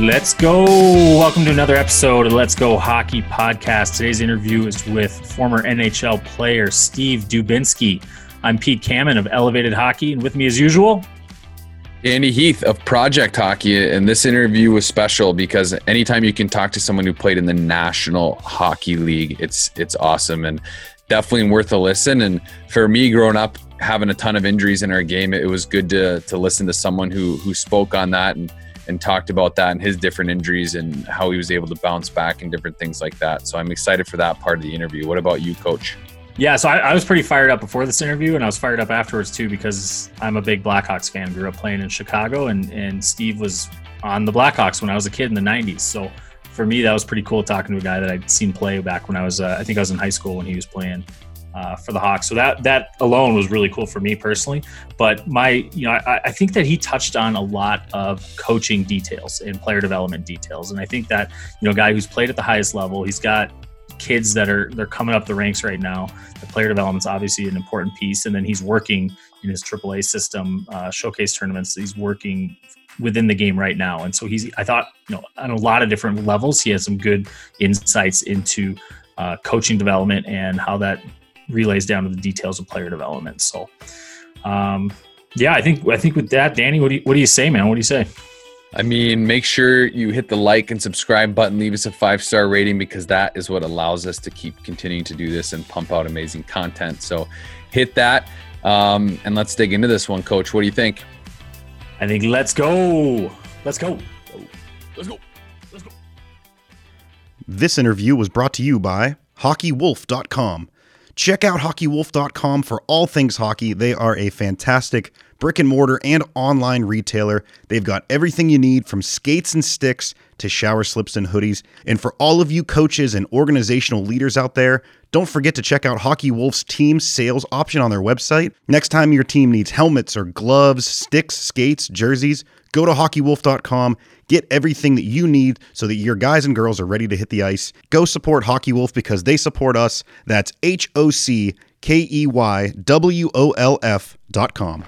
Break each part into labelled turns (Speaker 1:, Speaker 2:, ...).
Speaker 1: Let's go. Welcome to another episode of Let's Go Hockey Podcast. Today's interview is with former NHL player Steve Dubinsky. I'm Pete Kamen of Elevated Hockey, and with me as usual,
Speaker 2: Andy Heath of Project Hockey. And this interview was special because anytime you can talk to someone who played in the National Hockey League, it's it's awesome and definitely worth a listen. And for me growing up having a ton of injuries in our game, it was good to to listen to someone who who spoke on that and and talked about that and his different injuries and how he was able to bounce back and different things like that. So I'm excited for that part of the interview. What about you, coach?
Speaker 1: Yeah, so I, I, was pretty fired up before this interview, and I was fired up afterwards too because I'm a big Blackhawks fan. Grew up playing in Chicago, and and Steve was on the Blackhawks when I was a kid in the '90s. So for me, that was pretty cool talking to a guy that I'd seen play back when I was, uh, I think I was in high school when he was playing uh, for the Hawks. So that that alone was really cool for me personally. But my, you know, I, I, think that he touched on a lot of coaching details and player development details, and I think that you know, guy who's played at the highest level, he's got kids that are they're coming up the ranks right now. The player development's obviously an important piece, and then he's working in his AAA system, uh, showcase tournaments. He's working within the game right now, and so he's. I thought you know on a lot of different levels, he has some good insights into uh, coaching development and how that relays down to the details of player development. So, um, yeah, I think I think with that, Danny, what do you what do you say, man? What do you say?
Speaker 2: I mean, make sure you hit the like and subscribe button, leave us a five star rating because that is what allows us to keep continuing to do this and pump out amazing content. So hit that um, and let's dig into this one, Coach. What do you think?
Speaker 1: I think let's go. Let's go. Let's go.
Speaker 3: Let's go. This interview was brought to you by HockeyWolf.com. Check out HockeyWolf.com for all things hockey. They are a fantastic brick and mortar, and online retailer. They've got everything you need from skates and sticks to shower slips and hoodies. And for all of you coaches and organizational leaders out there, don't forget to check out Hockey Wolf's team sales option on their website. Next time your team needs helmets or gloves, sticks, skates, jerseys, go to hockeywolf.com. Get everything that you need so that your guys and girls are ready to hit the ice. Go support Hockey Wolf because they support us. That's H O C K E Y W O L F dot com.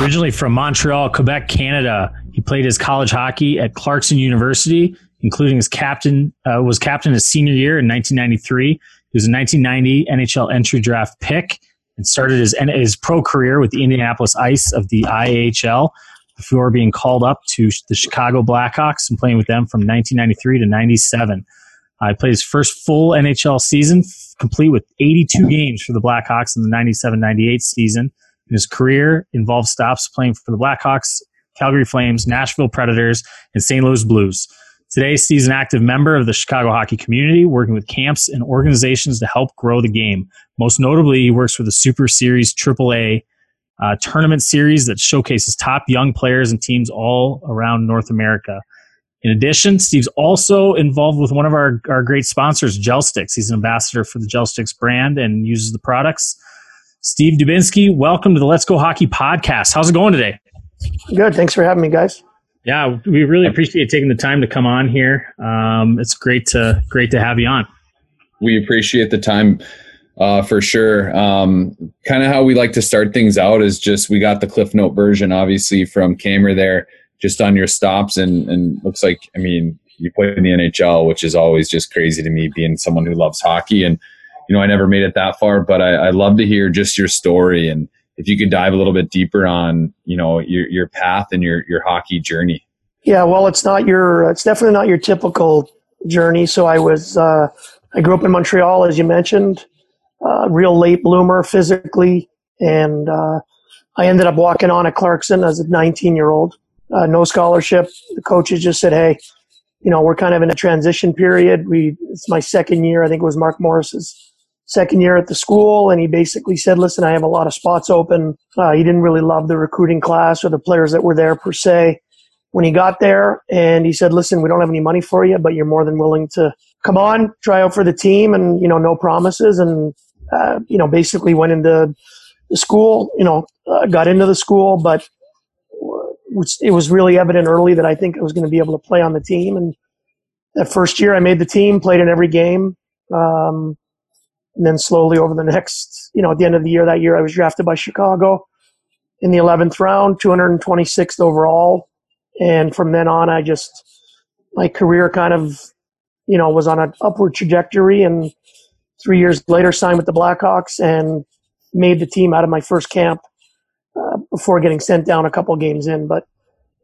Speaker 1: Originally from Montreal, Quebec, Canada, he played his college hockey at Clarkson University, including his captain, uh, was captain his senior year in 1993. He was a 1990 NHL entry draft pick and started his, his pro career with the Indianapolis Ice of the IHL before being called up to the Chicago Blackhawks and playing with them from 1993 to 97. Uh, played his first full NHL season, complete with 82 games for the Blackhawks in the 97 98 season. And his career involved stops playing for the Blackhawks, Calgary Flames, Nashville Predators, and St. Louis Blues. Today, Steve's an active member of the Chicago hockey community, working with camps and organizations to help grow the game. Most notably, he works for the Super Series AAA uh, tournament series that showcases top young players and teams all around North America. In addition, Steve's also involved with one of our, our great sponsors, Gel Sticks. He's an ambassador for the Gel Sticks brand and uses the products. Steve Dubinsky, welcome to the Let's Go Hockey podcast. How's it going today?
Speaker 4: Good. Thanks for having me, guys.
Speaker 1: Yeah, we really appreciate taking the time to come on here. Um, it's great to great to have you on.
Speaker 2: We appreciate the time uh, for sure. Um, kind of how we like to start things out is just we got the Cliff Note version, obviously from Kamer there just on your stops and and looks like I mean you play in the NHL, which is always just crazy to me, being someone who loves hockey. And you know, I never made it that far, but I, I love to hear just your story and if you could dive a little bit deeper on you know your your path and your your hockey journey.
Speaker 4: Yeah, well, it's not your it's definitely not your typical journey. So I was uh, I grew up in Montreal, as you mentioned, uh, real late bloomer physically, and uh, I ended up walking on at Clarkson as a 19 year old uh, no scholarship. The coaches just said, "Hey, you know, we're kind of in a transition period. We it's my second year. I think it was Mark Morris's second year at the school, and he basically said, "Listen, I have a lot of spots open." Uh, he didn't really love the recruiting class or the players that were there per se. When he got there, and he said, "Listen, we don't have any money for you, but you're more than willing to come on, try out for the team, and you know, no promises." And uh, you know, basically went into the school. You know, uh, got into the school, but it was really evident early that I think I was going to be able to play on the team. And that first year, I made the team, played in every game. Um, and then slowly over the next, you know, at the end of the year, that year, I was drafted by Chicago in the 11th round, 226th overall. And from then on, I just, my career kind of, you know, was on an upward trajectory. And three years later, signed with the Blackhawks and made the team out of my first camp uh, before getting sent down a couple games in. But,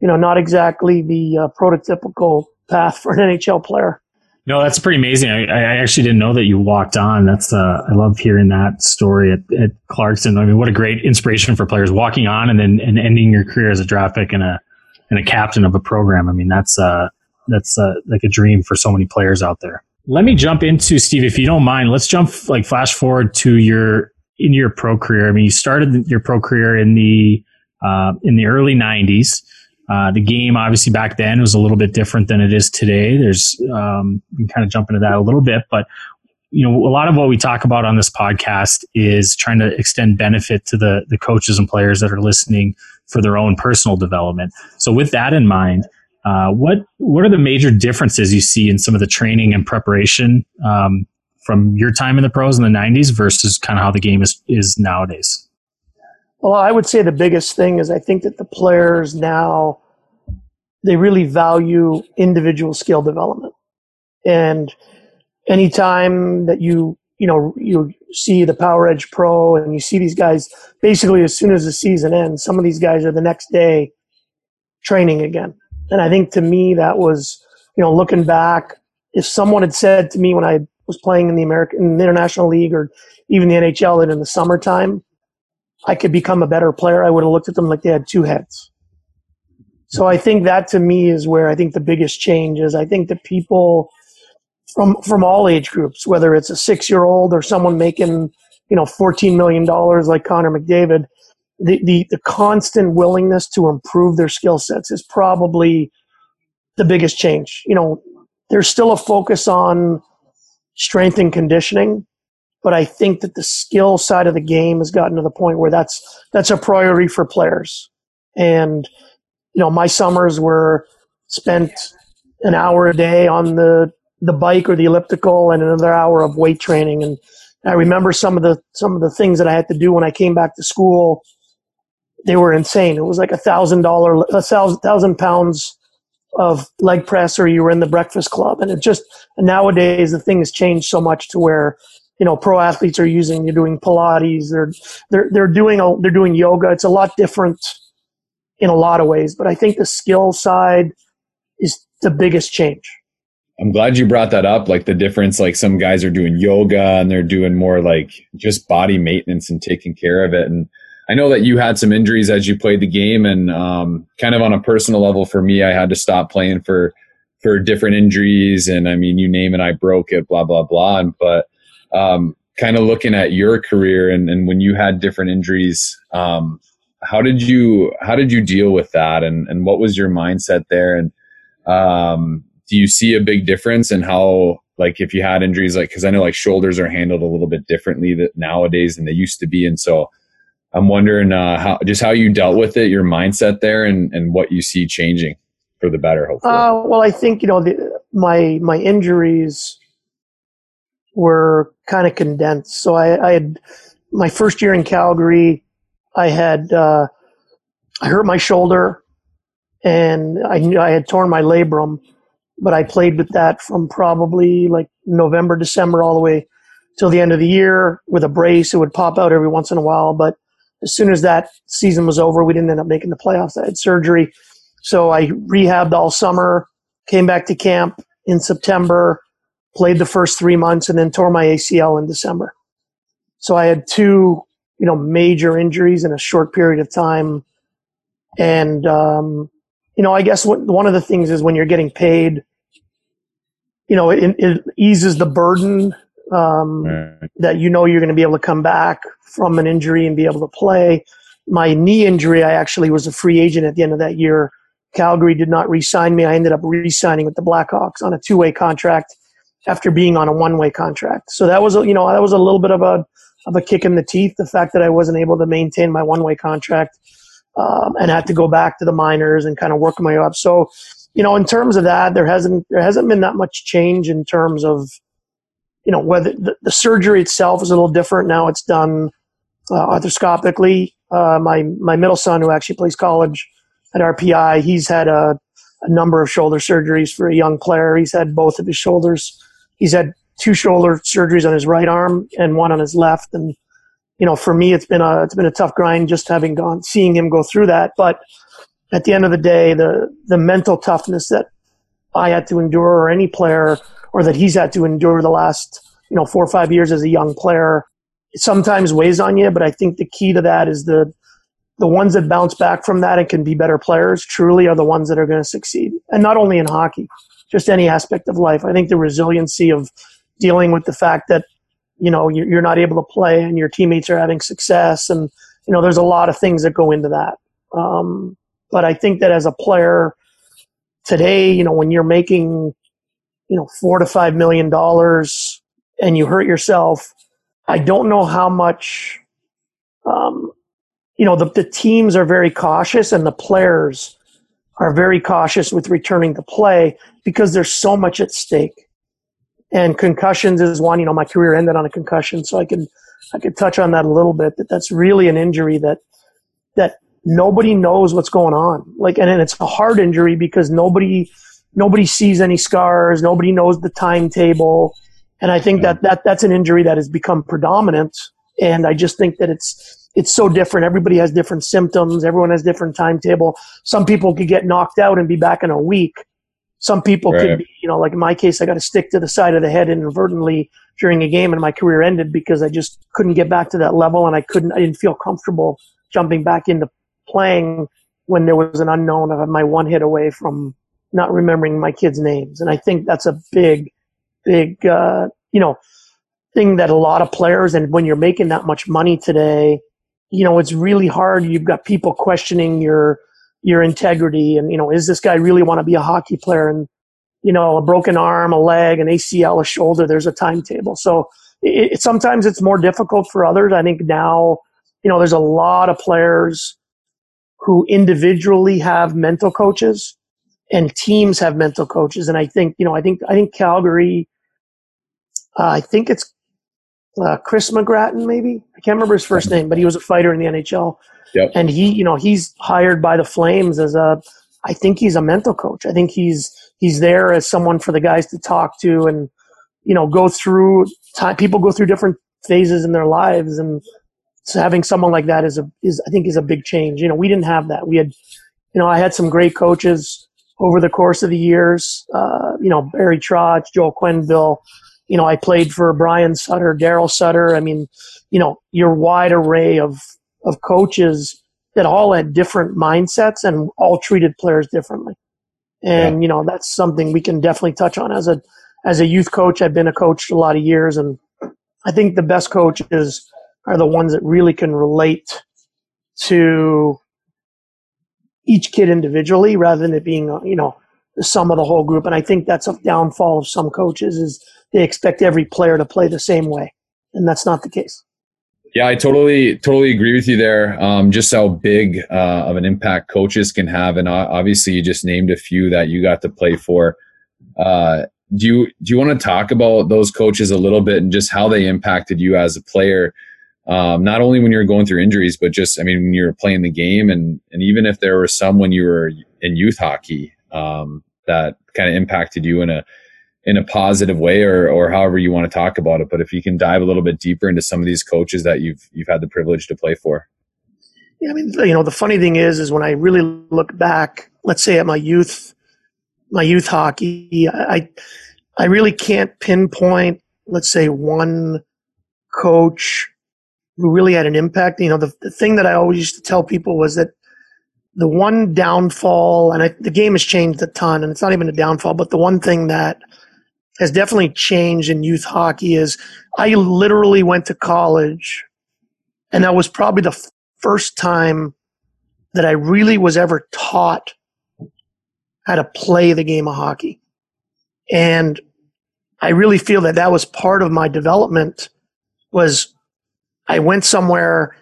Speaker 4: you know, not exactly the uh, prototypical path for an NHL player.
Speaker 1: No, that's pretty amazing. I, I, actually didn't know that you walked on. That's uh, I love hearing that story at, at, Clarkson. I mean, what a great inspiration for players walking on and then and ending your career as a draft pick and a and a captain of a program. I mean, that's uh, that's uh, like a dream for so many players out there. Let me jump into Steve, if you don't mind. Let's jump like flash forward to your in your pro career. I mean, you started your pro career in the uh, in the early '90s. Uh, the game, obviously, back then was a little bit different than it is today. There's, um, can kind of jump into that a little bit, but you know, a lot of what we talk about on this podcast is trying to extend benefit to the the coaches and players that are listening for their own personal development. So, with that in mind, uh, what what are the major differences you see in some of the training and preparation um, from your time in the pros in the '90s versus kind of how the game is is nowadays?
Speaker 4: Well, I would say the biggest thing is I think that the players now they really value individual skill development. And anytime that you you know you see the Power Edge Pro and you see these guys basically as soon as the season ends, some of these guys are the next day training again. And I think to me that was you know looking back, if someone had said to me when I was playing in the American in the International League or even the NHL that in the summertime I could become a better player, I would have looked at them like they had two heads. So I think that to me is where I think the biggest change is. I think that people from from all age groups, whether it's a six year old or someone making you know fourteen million dollars like Connor McDavid, the, the the constant willingness to improve their skill sets is probably the biggest change. You know, there's still a focus on strength and conditioning, but I think that the skill side of the game has gotten to the point where that's that's a priority for players. And you know, my summers were spent an hour a day on the the bike or the elliptical and another hour of weight training and I remember some of the some of the things that I had to do when I came back to school. They were insane. It was like a thousand dollar, a thousand thousand pounds of leg press, or you were in the breakfast club. And it just nowadays the thing has changed so much to where you know pro athletes are using they're doing pilates they're they're they're doing a, they're doing yoga. It's a lot different in a lot of ways but i think the skill side is the biggest change.
Speaker 2: I'm glad you brought that up like the difference like some guys are doing yoga and they're doing more like just body maintenance and taking care of it. And i know that you had some injuries as you played the game and um, kind of on a personal level for me i had to stop playing for for different injuries and i mean you name it i broke it blah blah blah. And but um, kind of looking at your career and, and when you had different injuries, um, how did you how did you deal with that and, and what was your mindset there and um, do you see a big difference in how like if you had injuries like because I know like shoulders are handled a little bit differently that nowadays than they used to be and so I'm wondering uh, how just how you dealt with it, your mindset there, and and what you see changing for the better. Hopefully.
Speaker 4: Uh, well, I think you know the, my my injuries were kind of condensed. So I, I, had my first year in Calgary. I had uh, I hurt my shoulder, and I knew I had torn my labrum, but I played with that from probably like November, December, all the way till the end of the year with a brace. It would pop out every once in a while, but as soon as that season was over, we didn't end up making the playoffs. I had surgery, so I rehabbed all summer, came back to camp in September played the first three months, and then tore my ACL in December. So I had two, you know, major injuries in a short period of time. And, um, you know, I guess what, one of the things is when you're getting paid, you know, it, it eases the burden um, right. that you know you're going to be able to come back from an injury and be able to play. My knee injury, I actually was a free agent at the end of that year. Calgary did not re-sign me. I ended up re-signing with the Blackhawks on a two-way contract after being on a one way contract. So that was, a, you know, that was a little bit of a, of a kick in the teeth. The fact that I wasn't able to maintain my one way contract, um, and had to go back to the minors and kind of work my way up. So, you know, in terms of that, there hasn't, there hasn't been that much change in terms of, you know, whether the, the surgery itself is a little different. Now it's done, uh, arthroscopically. Uh, my, my middle son who actually plays college at RPI, he's had a a number of shoulder surgeries for a young player. He's had both of his shoulders. He's had two shoulder surgeries on his right arm and one on his left. And you know, for me, it's been a it's been a tough grind just having gone seeing him go through that. But at the end of the day, the the mental toughness that I had to endure, or any player, or that he's had to endure the last you know four or five years as a young player, sometimes weighs on you. But I think the key to that is the the ones that bounce back from that and can be better players truly are the ones that are going to succeed. And not only in hockey, just any aspect of life. I think the resiliency of dealing with the fact that you know you're not able to play and your teammates are having success and you know there's a lot of things that go into that um, but i think that as a player today you know when you're making you know four to five million dollars and you hurt yourself i don't know how much um, you know the, the teams are very cautious and the players are very cautious with returning to play because there's so much at stake and concussions is one. You know, my career ended on a concussion, so I can I could touch on that a little bit. That that's really an injury that that nobody knows what's going on. Like, and, and it's a hard injury because nobody nobody sees any scars, nobody knows the timetable, and I think that that that's an injury that has become predominant. And I just think that it's it's so different. Everybody has different symptoms. Everyone has different timetable. Some people could get knocked out and be back in a week. Some people right. could be, you know, like in my case, I got a stick to the side of the head inadvertently during a game and my career ended because I just couldn't get back to that level and I couldn't, I didn't feel comfortable jumping back into playing when there was an unknown of my one hit away from not remembering my kids' names. And I think that's a big, big, uh, you know, thing that a lot of players, and when you're making that much money today, you know, it's really hard. You've got people questioning your, your integrity and you know is this guy really want to be a hockey player? And you know a broken arm a leg an acl a shoulder there's a timetable. So it, it, sometimes it's more difficult for others. I think now you know there's a lot of players who individually have mental coaches and teams have mental coaches. And i think you know i think i think calgary uh, i think it's uh, chris mcgrattan maybe i can't remember his first name but he was a fighter in the nhl
Speaker 2: Yep.
Speaker 4: And he, you know, he's hired by the Flames as a, I think he's a mental coach. I think he's, he's there as someone for the guys to talk to and, you know, go through time. People go through different phases in their lives and so having someone like that is a, is, I think is a big change. You know, we didn't have that. We had, you know, I had some great coaches over the course of the years. Uh, you know, Barry Trotz, Joel Quenneville. You know, I played for Brian Sutter, Daryl Sutter. I mean, you know, your wide array of of coaches that all had different mindsets and all treated players differently. And, yeah. you know, that's something we can definitely touch on as a, as a youth coach. I've been a coach a lot of years and I think the best coaches are the ones that really can relate to each kid individually rather than it being, you know, the sum of the whole group. And I think that's a downfall of some coaches is they expect every player to play the same way. And that's not the case.
Speaker 2: Yeah, I totally totally agree with you there. Um, just how big uh, of an impact coaches can have, and obviously you just named a few that you got to play for. Uh, do you do you want to talk about those coaches a little bit and just how they impacted you as a player? Um, not only when you were going through injuries, but just I mean when you were playing the game, and and even if there were some when you were in youth hockey um, that kind of impacted you in a in a positive way or or however you want to talk about it. But if you can dive a little bit deeper into some of these coaches that you've you've had the privilege to play for.
Speaker 4: Yeah, I mean, you know, the funny thing is, is when I really look back, let's say at my youth, my youth hockey, I, I really can't pinpoint, let's say, one coach who really had an impact. You know, the, the thing that I always used to tell people was that the one downfall, and I, the game has changed a ton, and it's not even a downfall, but the one thing that has definitely changed in youth hockey is I literally went to college and that was probably the first time that I really was ever taught how to play the game of hockey. And I really feel that that was part of my development was I went somewhere,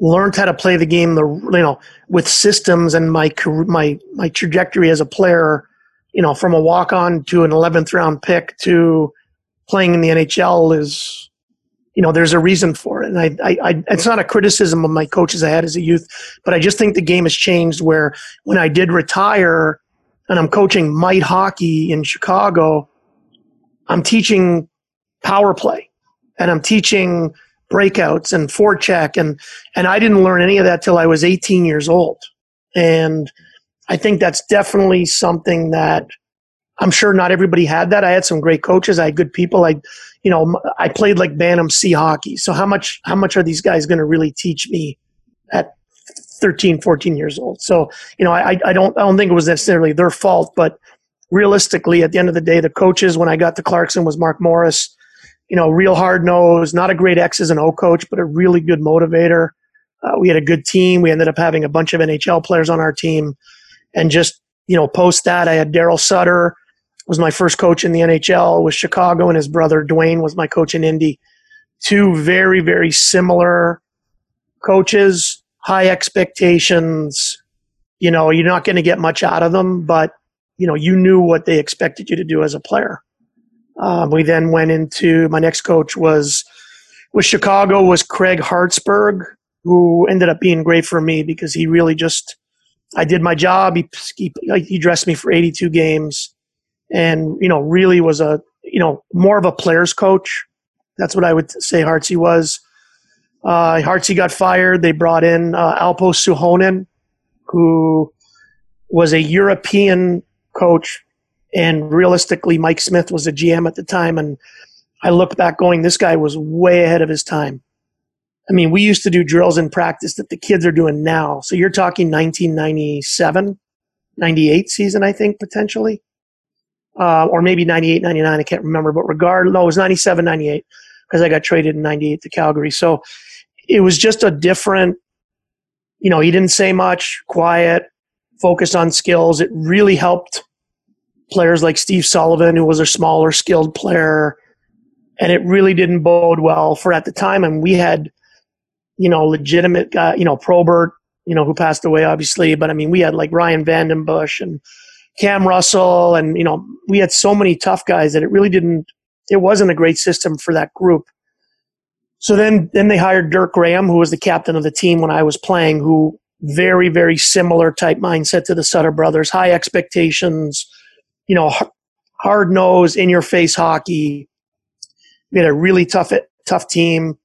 Speaker 4: learned how to play the game, the, you know, with systems and my, my, my trajectory as a player you know, from a walk on to an 11th round pick to playing in the NHL is, you know, there's a reason for it. And I, I, I, it's not a criticism of my coaches I had as a youth, but I just think the game has changed where when I did retire, and I'm coaching Mite Hockey in Chicago, I'm teaching power play and I'm teaching breakouts and forecheck and and I didn't learn any of that till I was 18 years old. And I think that's definitely something that I'm sure not everybody had that. I had some great coaches. I had good people. I, you know, I played like Bantam C hockey. So how much, how much are these guys going to really teach me at 13, 14 years old? So, you know, I, I don't, I don't think it was necessarily their fault, but realistically, at the end of the day, the coaches when I got to Clarkson was Mark Morris, you know, real hard nosed, not a great X's and O coach, but a really good motivator. Uh, we had a good team. We ended up having a bunch of NHL players on our team. And just, you know, post that, I had Daryl Sutter was my first coach in the NHL with Chicago, and his brother Duane was my coach in Indy. Two very, very similar coaches, high expectations. You know, you're not going to get much out of them, but, you know, you knew what they expected you to do as a player. Um, we then went into my next coach was with Chicago was Craig Hartsburg, who ended up being great for me because he really just I did my job. He he, he dressed me for 82 games, and you know really was a you know more of a players coach. That's what I would say Hartsy was. Uh, Hartsy got fired. They brought in uh, Alpo Suhonen, who was a European coach and realistically, Mike Smith was a GM at the time. And I look back going, this guy was way ahead of his time. I mean, we used to do drills in practice that the kids are doing now. So you're talking 1997, 98 season, I think, potentially. Uh, or maybe 98, 99, I can't remember. But regard, no, it was 97, 98, because I got traded in 98 to Calgary. So it was just a different, you know, he didn't say much, quiet, focused on skills. It really helped players like Steve Sullivan, who was a smaller skilled player. And it really didn't bode well for at the time. And we had, you know, legitimate guy, you know, Probert, you know, who passed away obviously. But I mean, we had like Ryan VandenBussche and Cam Russell. And, you know, we had so many tough guys that it really didn't, it wasn't a great system for that group. So then, then they hired Dirk Graham, who was the captain of the team when I was playing, who very, very similar type mindset to the Sutter brothers, high expectations, you know, hard nose, in your face hockey. We had a really tough, tough team.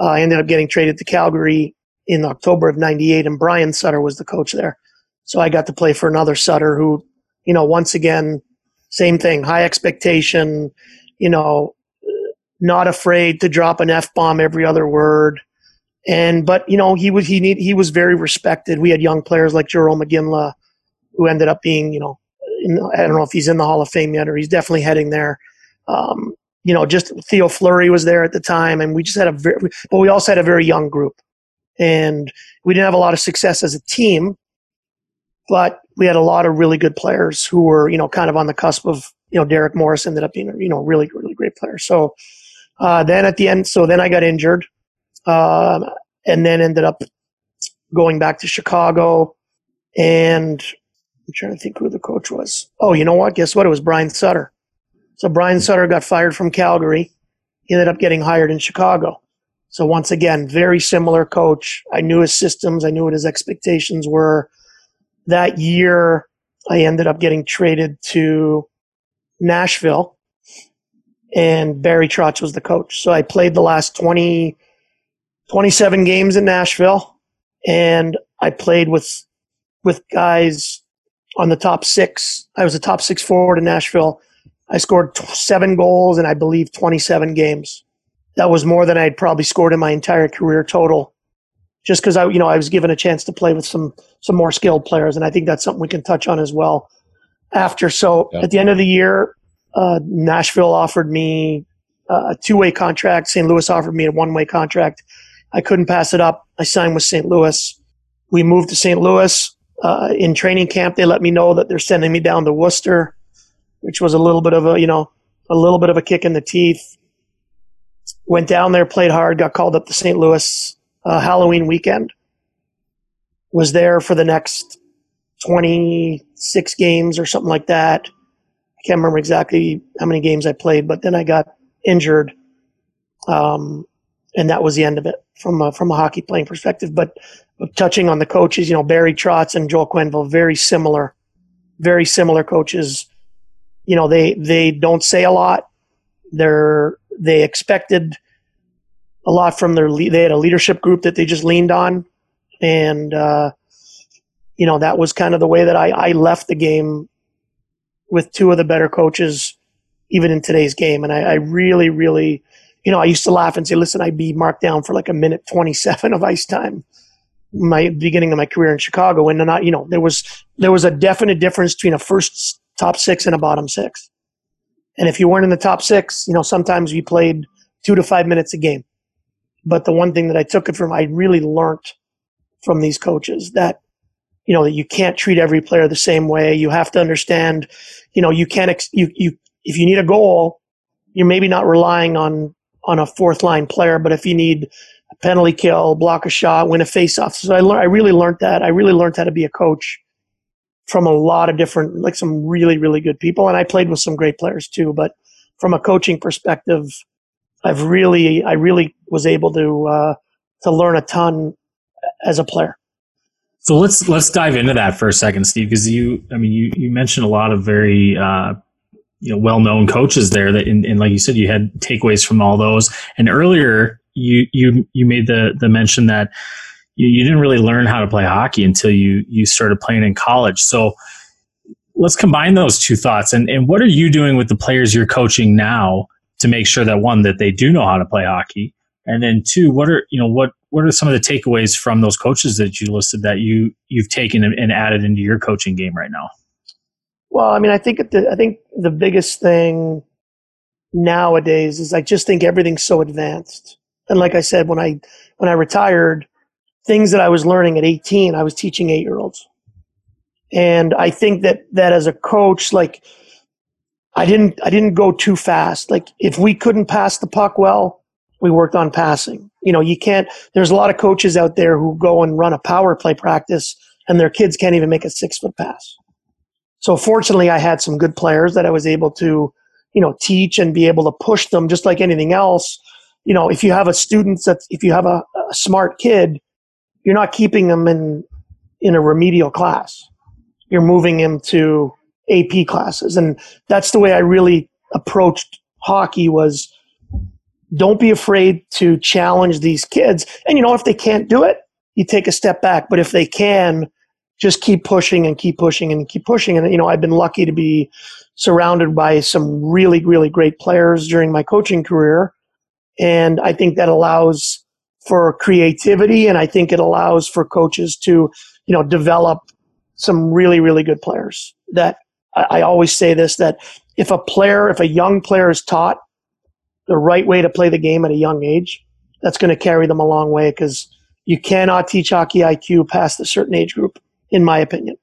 Speaker 4: Uh, I ended up getting traded to Calgary in October of 98 and Brian Sutter was the coach there. So I got to play for another Sutter who, you know, once again, same thing, high expectation, you know, not afraid to drop an F bomb every other word. And, but, you know, he was, he need, he was very respected. We had young players like Jarome Iginla who ended up being, you know, I don't know if he's in the Hall of Fame yet, or he's definitely heading there. Um, you know, just Theo Fleury was there at the time, and we just had a very, but we also had a very young group, and we didn't have a lot of success as a team, but we had a lot of really good players who were, you know, kind of on the cusp of, you know, Derek Morris ended up being, you know, really, really great player. So uh, then at the end, so then I got injured, um, and then ended up going back to Chicago, and I'm trying to think who the coach was. Oh, you know what? Guess what? It was Brian Sutter. So Brian Sutter got fired from Calgary. He ended up getting hired in Chicago. So once again, very similar coach. I knew his systems. I knew what his expectations were. That year, I ended up getting traded to Nashville and Barry Trotz was the coach. So I played the last 20, 27 games in Nashville and I played with, with guys on the top six. I was a top six forward in Nashville. I scored t- seven goals in, I believe, 27 games. That was more than I'd probably scored in my entire career total. Just because I, you know, I was given a chance to play with some some more skilled players, and I think that's something we can touch on as well after. So yeah. at the end of the year, uh, Nashville offered me uh, a two way contract. St. Louis offered me a one way contract. I couldn't pass it up. I signed with St. Louis. We moved to St. Louis uh, in training camp, they let me know that they're sending me down to Worcester, which was a little bit of a, you know, a little bit of a kick in the teeth. Went down there, played hard, got called up to St. Louis uh, Halloween weekend. Was there for the next 26 games or something like that. I can't remember exactly how many games I played, but then I got injured. Um, and that was the end of it from a, from a hockey playing perspective. But touching on the coaches, you know, Barry Trotz and Joel Quenneville, very similar. very similar coaches. You know, they they don't say a lot. They're they expected a lot from their they had a leadership group that they just leaned on, and uh, you know that was kind of the way that I, I left the game with two of the better coaches, even in today's game. And I, I really, really, you know, I used to laugh and say, "Listen, I'd be marked down for like a minute twenty-seven of ice time." My beginning of my career in Chicago, and not, you know, there was there was a definite difference between a first top six and a bottom six. And if you weren't in the top six, you know, sometimes you played two to five minutes a game. But the one thing that I took it from, I really learned from these coaches that, you know, that you can't treat every player the same way. You have to understand, you know, you can't, ex- you, you, if you need a goal, you're maybe not relying on, on a fourth line player, but if you need a penalty kill, block a shot, win a face off. So I learned, I really learned that. I really learned how to be a coach from a lot of different, like some really, really good people. And I played with some great players too. But from a coaching perspective, I've really, I really was able to, uh, to learn a ton as a player.
Speaker 1: So let's let's dive into that for a second, Steve, because you, I mean, you you mentioned a lot of very uh, you know well known coaches there that, and, and like you said, you had takeaways from all those. And earlier, you you you made the the mention that you, you didn't really learn how to play hockey until you you started playing in college. So let's combine those two thoughts. And and what are you doing with the players you're coaching now to make sure that one that they do know how to play hockey, and then two, what are you know what what are some of the takeaways from those coaches that you listed that you you've taken and added into your coaching game right now?
Speaker 4: Well, I mean, I think the, I think the biggest thing nowadays is I just think everything's so advanced. And like I said, when I when I retired, things that I was learning at 18, I was teaching eight year olds. And I think that, that as a coach, like, I didn't, I didn't go too fast. Like, if we couldn't pass the puck well, we worked on passing. You know, you can't, there's a lot of coaches out there who go and run a power play practice and their kids can't even make a six foot pass. So fortunately, I had some good players that I was able to, you know, teach and be able to push them just like anything else. You know, if you have a student that, if you have a, a smart kid, you're not keeping them in in a remedial class. You're moving him to AP classes, and that's the way I really approached hockey. Was don't be afraid to challenge these kids, and you know if they can't do it, you take a step back. But if they can, just keep pushing and keep pushing and keep pushing. And you know I've been lucky to be surrounded by some really really great players during my coaching career, and I think that allows for creativity, and I think it allows for coaches to, you know, develop some really, really good players. That I, I always say this: that if a player, if a young player is taught the right way to play the game at a young age, that's going to carry them a long way because you cannot teach hockey IQ past a certain age group, in my opinion.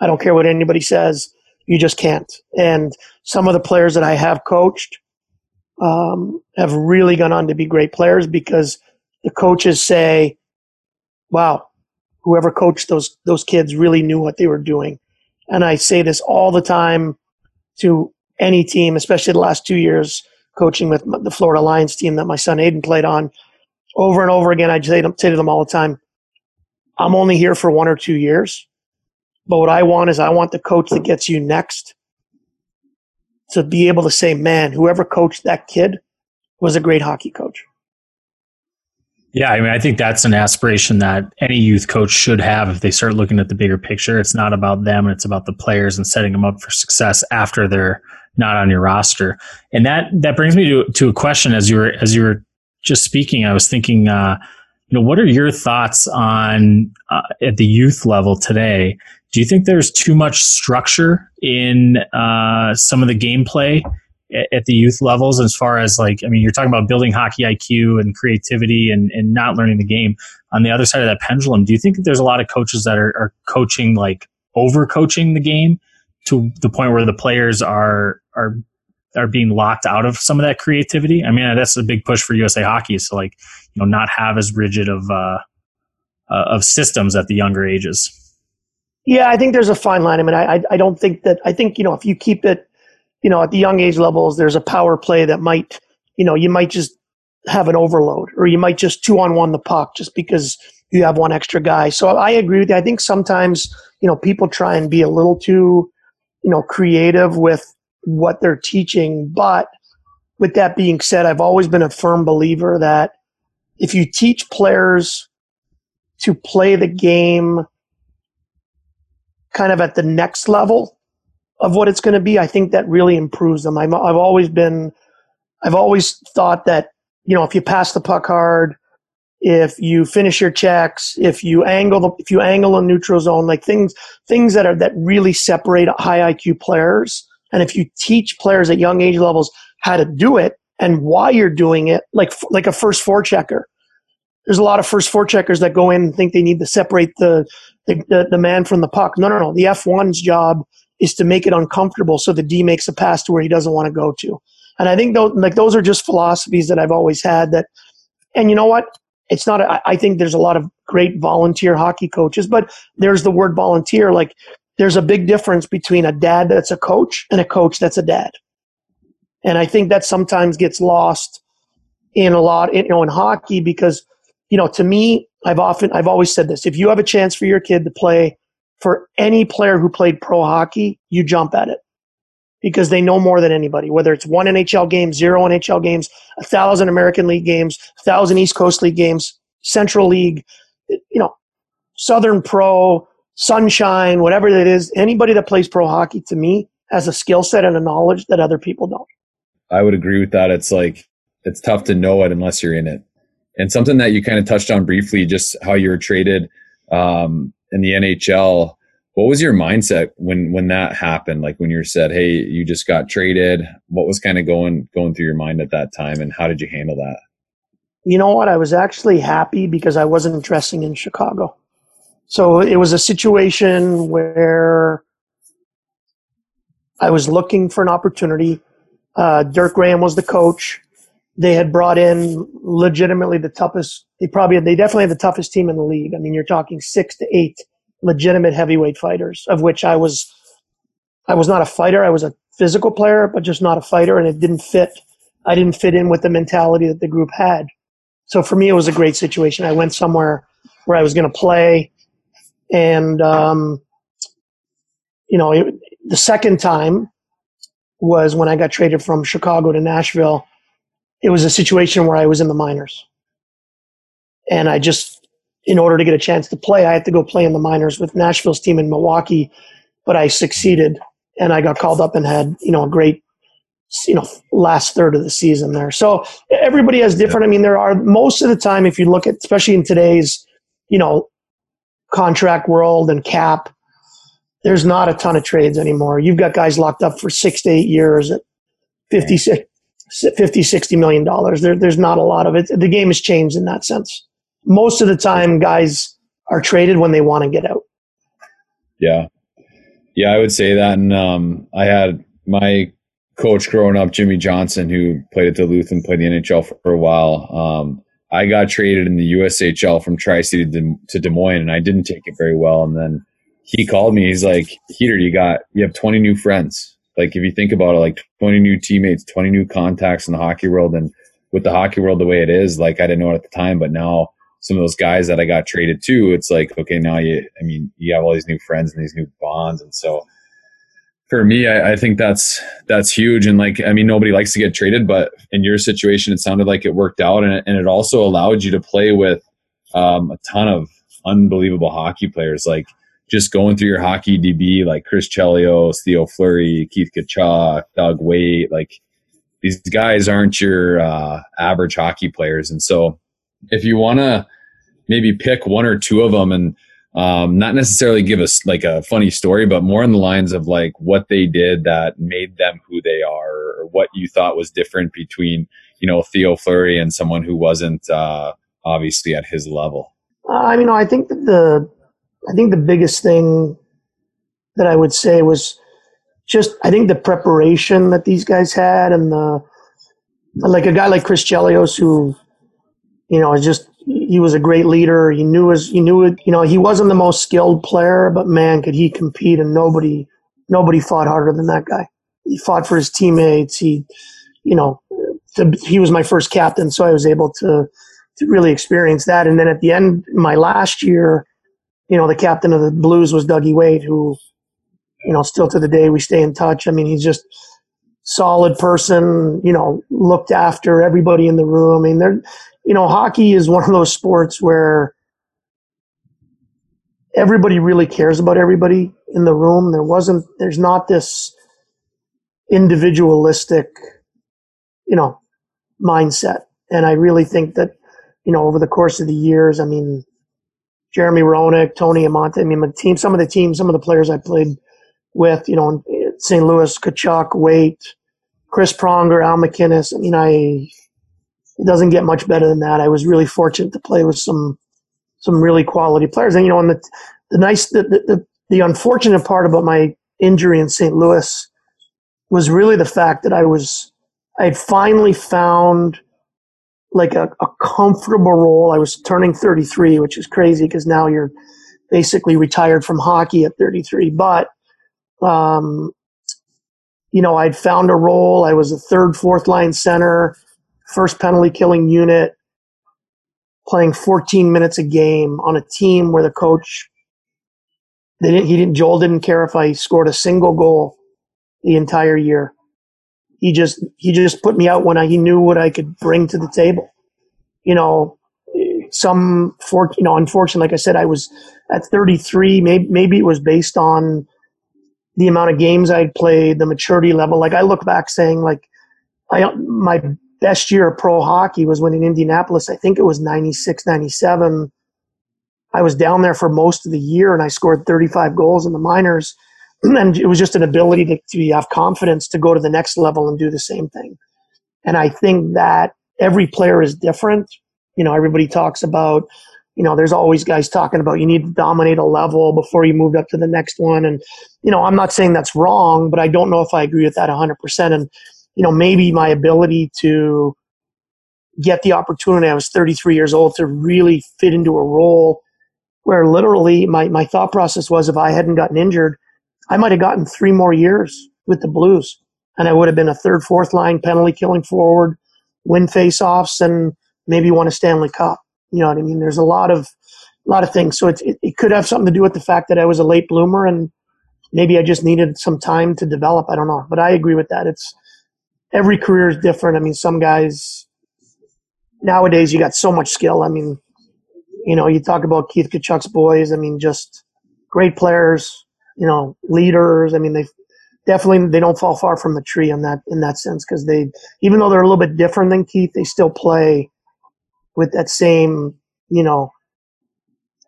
Speaker 4: I don't care what anybody says, you just can't. And some of the players that I have coached um, have really gone on to be great players because the coaches say, wow, whoever coached those, those kids really knew what they were doing. And I say this all the time to any team, especially the last two years coaching with the Florida Lions team that my son Aiden played on. Over and over again, I say to, say to them all the time, I'm only here for one or two years. But what I want is I want the coach that gets you next to be able to say, man, whoever coached that kid was a great hockey coach.
Speaker 1: Yeah, I mean, I think that's an aspiration that any youth coach should have if they start looking at the bigger picture. It's not about them; it's about the players and setting them up for success after they're not on your roster. And that that brings me to to a question as you were as you were just speaking. I was thinking, uh, you know, what are your thoughts on uh, at the youth level today? Do you think there's too much structure in uh, some of the gameplay? At the youth levels as far as like i mean you're talking about building hockey iq and creativity and, and not learning the game. On the other side of that pendulum do you think that there's a lot of coaches that are, are coaching like over coaching the game to the point where the players are are are being locked out of some of that creativity? I mean that's a big push for usa hockey is to like you know not have as rigid of uh, uh of systems at the younger ages.
Speaker 4: Yeah i think there's a fine line. I mean I, I don't think that i think you know if you keep it you know, at the young age levels, there's a power play that might, you know, you might just have an overload or you might just two on one the puck just because you have one extra guy. So I agree with you. I think sometimes, you know, people try and be a little too you know, creative with what they're teaching. But with that being said, I've always been a firm believer that if you teach players to play the game kind of at the next level of what it's going to be, I think that really improves them. I'm, I've always been, I've always thought that, you know, if you pass the puck hard, if you finish your checks, if you angle the, if you angle a neutral zone, like things, things that are, that really separate high IQ players. And if you teach players at young age levels how to do it and why you're doing it, like, like a first four checker, there's a lot of first four checkers that go in and think they need to separate the, the, the, the man from the puck. No, no, no. The F1's job is to make it uncomfortable so the D makes a pass to where he doesn't want to go to. And I think those, like those are just philosophies that I've always had that, and you know what? It's not, a, I think there's a lot of great volunteer hockey coaches, but there's the word volunteer. Like there's a big difference between a dad that's a coach and a coach that's a dad. And I think that sometimes gets lost in a lot, you know, in hockey because, you know, to me, I've often, I've always said this. If you have a chance for your kid to play for any player who played pro hockey, you jump at it because they know more than anybody, whether it's one NHL game, zero NHL games, a thousand American League games, a thousand East Coast League games, Central League, you know, Southern Pro, Sunshine, whatever it is. Anybody that plays pro hockey to me has a skill set and a knowledge that other people don't.
Speaker 2: I would agree with that. It's like, it's tough to know it unless you're in it. And something that you kind of touched on briefly, just how you were traded um, in the NHL. What was your mindset when when that happened? Like when you said, "Hey, you just got traded." What was kind of going going through your mind at that time, and how did you handle that?
Speaker 4: You know what? I was actually happy because I wasn't dressing in Chicago. So it was a situation where I was looking for an opportunity. Uh, Dirk Graham was the coach. They had brought in legitimately the toughest. They probably they definitely had the toughest team in the league. I mean, you're talking six to eight legitimate heavyweight fighters, of which I was. I was not a fighter. I was a physical player, but just not a fighter, and it didn't fit. I didn't fit in with the mentality that the group had. So for me, it was a great situation. I went somewhere where I was going to play, and um, you know, it, the second time was when I got traded from Chicago to Nashville it was a situation where I was in the minors. And I just, in order to get a chance to play, I had to go play in the minors with Nashville's team in Milwaukee, but I succeeded and I got called up and had, you know, a great, you know, last third of the season there. So everybody has different, I mean, there are most of the time, if you look at, especially in today's, you know, contract world and cap, there's not a ton of trades anymore. You've got guys locked up for six to eight years at 56, 50, 60 million dollars. There, there's not a lot of it. The game has changed in that sense. Most of the time, guys are traded when they want to get out.
Speaker 2: Yeah. Yeah, I would say that. And um, I had my coach growing up, Jimmy Johnson, who played at Duluth and played the NHL for, a while. Um, I got traded in the USHL from Tri City to, to Des Moines, and I didn't take it very well. And then he called me. He's like, "Heater, you got you have 20 new friends." Like if you think about it, like 20 new teammates, 20 new contacts in the hockey world, and with the hockey world the way it is, like I didn't know it at the time, but now some of those guys that I got traded to, it's like okay, now you, I mean, you have all these new friends and these new bonds, and so for me, I, I, think that's that's huge. And like, I mean, nobody likes to get traded, but in your situation, it sounded like it worked out, and it, and it also allowed you to play with um, a ton of unbelievable hockey players. Like just going through your hockey DB like Chris Chelios, Theo Fleury, Keith Tkachuk, Doug Weight, like these guys aren't your uh, average hockey players. And so if you want to maybe pick one or two of them and um, not necessarily give us like a funny story, but more in the lines of like what they did that made them who they are or what you thought was different between, you know, Theo Fleury and someone who wasn't uh, obviously at his level.
Speaker 4: Uh, I mean, I think that the I think the biggest thing that I would say was just I think the preparation that these guys had and the like a guy like Chris Chelios who you know is just he was a great leader. He knew his he knew it. You know he wasn't the most skilled player, but man, could he compete? And nobody nobody fought harder than that guy. He fought for his teammates. He you know he was my first captain, so I was able to to really experience that. And then at the end, my last year you know, the captain of the Blues was Dougie Weight, who, you know, still to the day we stay in touch. I mean, he's just solid person, you know, looked after everybody in the room. I mean, they're, you know, hockey is one of those sports where everybody really cares about everybody in the room. There wasn't, there's not this individualistic, you know, mindset. And I really think that, you know, over the course of the years, I mean, Jeremy Roenick, Tony Amonte, I mean, the team, some of the teams, some of the players I played with, you know, St. Louis, Tkachuk, Weight, Chris Pronger, Al MacInnis. I mean, I, it doesn't get much better than that. I was really fortunate to play with some, some really quality players. And, you know, and the, the nice, the, the, the unfortunate part about my injury in St. Louis was really the fact that I was, I had finally found like a, a comfortable role. I was turning 33, which is crazy because now you're basically retired from hockey at 33. But, um, you know, I'd found a role. I was a third, fourth line center, first penalty killing unit, playing 14 minutes a game on a team where the coach, they didn't, he didn't, Joel didn't care if I scored a single goal the entire year he just he just put me out when I, he knew what I could bring to the table. You know, some for you know, unfortunately, like I said, I was at 33. Maybe maybe it was based on the amount of games I'd played, the maturity level. Like I look back saying, like I my best year of pro hockey was when in Indianapolis. I think it was 96, 97. I was down there for most of the year, and I scored 35 goals in the minors and it was just an ability to, to have confidence to go to the next level and do the same thing. And I think that every player is different. You know, everybody talks about, you know, there's always guys talking about you need to dominate a level before you move up to the next one. And, you know, I'm not saying that's wrong, but I don't know if I agree with that 100%. And, you know, maybe my ability to get the opportunity, I was 33 years old, to really fit into a role where literally my, my thought process was if I hadn't gotten injured, I might have gotten three more years with the Blues, and I would have been a third, fourth line penalty killing forward, win faceoffs, and maybe won a Stanley Cup. You know what I mean? There's a lot of a lot of things. So it, it, it could have something to do with the fact that I was a late bloomer and maybe I just needed some time to develop. I don't know, but I agree with that. It's every career is different. I mean, some guys nowadays you got so much skill. I mean, you know, you talk about Keith Tkachuk's boys. I mean, just great players, you know, leaders. I mean, they definitely they don't fall far from the tree in that in that sense because they even though they're a little bit different than Keith, they still play with that same you know